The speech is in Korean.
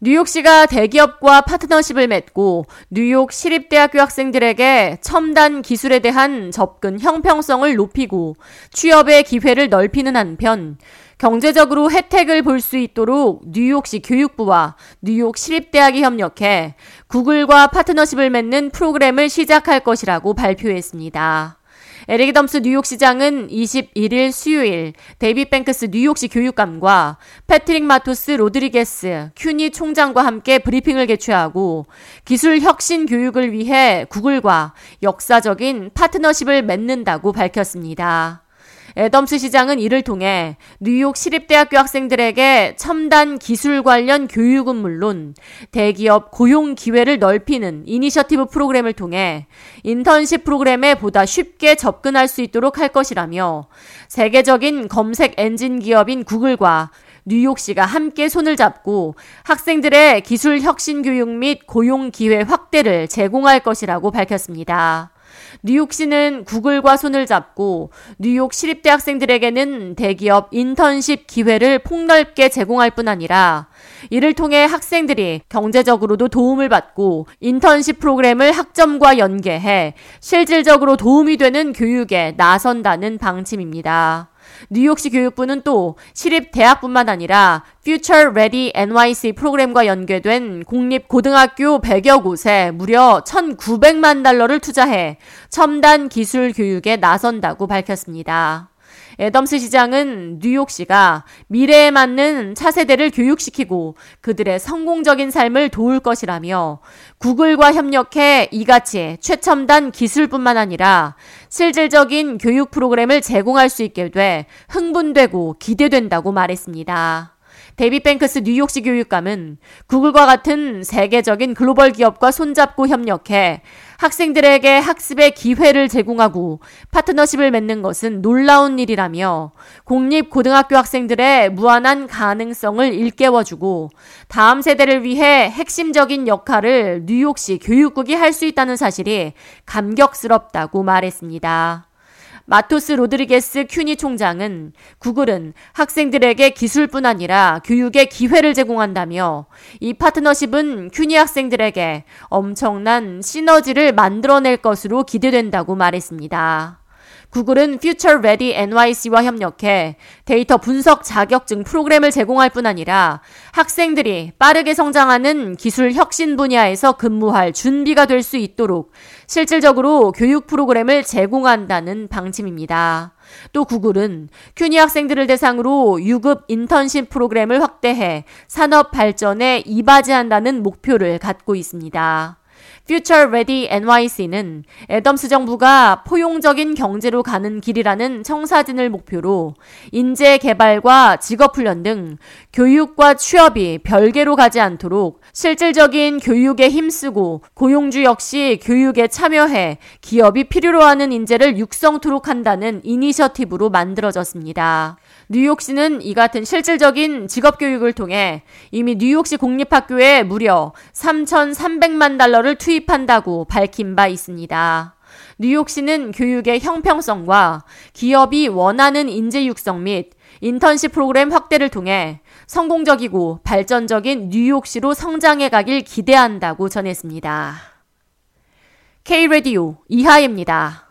뉴욕시가 대기업과 파트너십을 맺고 뉴욕 시립대학교 학생들에게 첨단 기술에 대한 접근 형평성을 높이고 취업의 기회를 넓히는 한편 경제적으로 혜택을 볼 수 있도록 뉴욕시 교육부와 뉴욕 시립대학이 협력해 구글과 파트너십을 맺는 프로그램을 시작할 것이라고 발표했습니다. 에릭 덤스 뉴욕시장은 21일 수요일 데이비 뱅크스 뉴욕시 교육감과 패트릭 마토스 로드리게스 큐니 총장과 함께 브리핑을 개최하고 기술 혁신 교육을 위해 구글과 역사적인 파트너십을 맺는다고 밝혔습니다. 애덤스 시장은 이를 통해 뉴욕 시립대학교 학생들에게 첨단 기술 관련 교육은 물론 대기업 고용 기회를 넓히는 이니셔티브 프로그램을 통해 인턴십 프로그램에 보다 쉽게 접근할 수 있도록 할 것이라며 세계적인 검색 엔진 기업인 구글과 뉴욕시가 함께 손을 잡고 학생들의 기술 혁신 교육 및 고용 기회 확대를 제공할 것이라고 밝혔습니다. 뉴욕시는 구글과 손을 잡고 뉴욕 시립대 학생들에게는 대기업 인턴십 기회를 폭넓게 제공할 뿐 아니라 이를 통해 학생들이 경제적으로도 도움을 받고 인턴십 프로그램을 학점과 연계해 실질적으로 도움이 되는 교육에 나선다는 방침입니다. 뉴욕시 교육부는 또 시립 대학뿐만 아니라 Future Ready NYC 프로그램과 연계된 공립 고등학교 100여 곳에 무려 1,900만 달러를 투자해 첨단 기술 교육에 나선다고 밝혔습니다. 애덤스 시장은 뉴욕시가 미래에 맞는 차세대를 교육시키고 그들의 성공적인 삶을 도울 것이라며 구글과 협력해 이같이 최첨단 기술뿐만 아니라 실질적인 교육 프로그램을 제공할 수 있게 돼 흥분되고 기대된다고 말했습니다. 데이비 뱅크스 뉴욕시 교육감은 구글과 같은 세계적인 글로벌 기업과 손잡고 협력해 학생들에게 학습의 기회를 제공하고 파트너십을 맺는 것은 놀라운 일이라며 공립 고등학교 학생들의 무한한 가능성을 일깨워주고 다음 세대를 위해 핵심적인 역할을 뉴욕시 교육국이 할 수 있다는 사실이 감격스럽다고 말했습니다. 마토스 로드리게스 큐니 총장은 구글은 학생들에게 기술뿐 아니라 교육의 기회를 제공한다며 이 파트너십은 큐니 학생들에게 엄청난 시너지를 만들어낼 것으로 기대된다고 말했습니다. 구글은 Future Ready NYC와 협력해 데이터 분석 자격증 프로그램을 제공할 뿐 아니라 학생들이 빠르게 성장하는 기술 혁신 분야에서 근무할 준비가 될 수 있도록 실질적으로 교육 프로그램을 제공한다는 방침입니다. 또 구글은 큐니 학생들을 대상으로 유급 인턴십 프로그램을 확대해 산업 발전에 이바지한다는 목표를 갖고 있습니다. Future Ready NYC는 애덤스 정부가 포용적인 경제로 가는 길이라는 청사진을 목표로 인재 개발과 직업 훈련 등 교육과 취업이 별개로 가지 않도록 실질적인 교육에 힘쓰고 고용주 역시 교육에 참여해 기업이 필요로 하는 인재를 육성토록 한다는 이니셔티브로 만들어졌습니다. 뉴욕시는 이 같은 실질적인 직업 교육을 통해 이미 뉴욕시 공립학교에 무려 3,300만 달러를 투입 한다고 밝힌 바 있습니다. 뉴욕시는 교육의 형평성과 기업이 원하는 인재 육성 및 인턴십 프로그램 확대를 통해 성공적이고 발전적인 뉴욕시로 성장해 가길 기대한다고 전했습니다. K-Radio 이하입니다.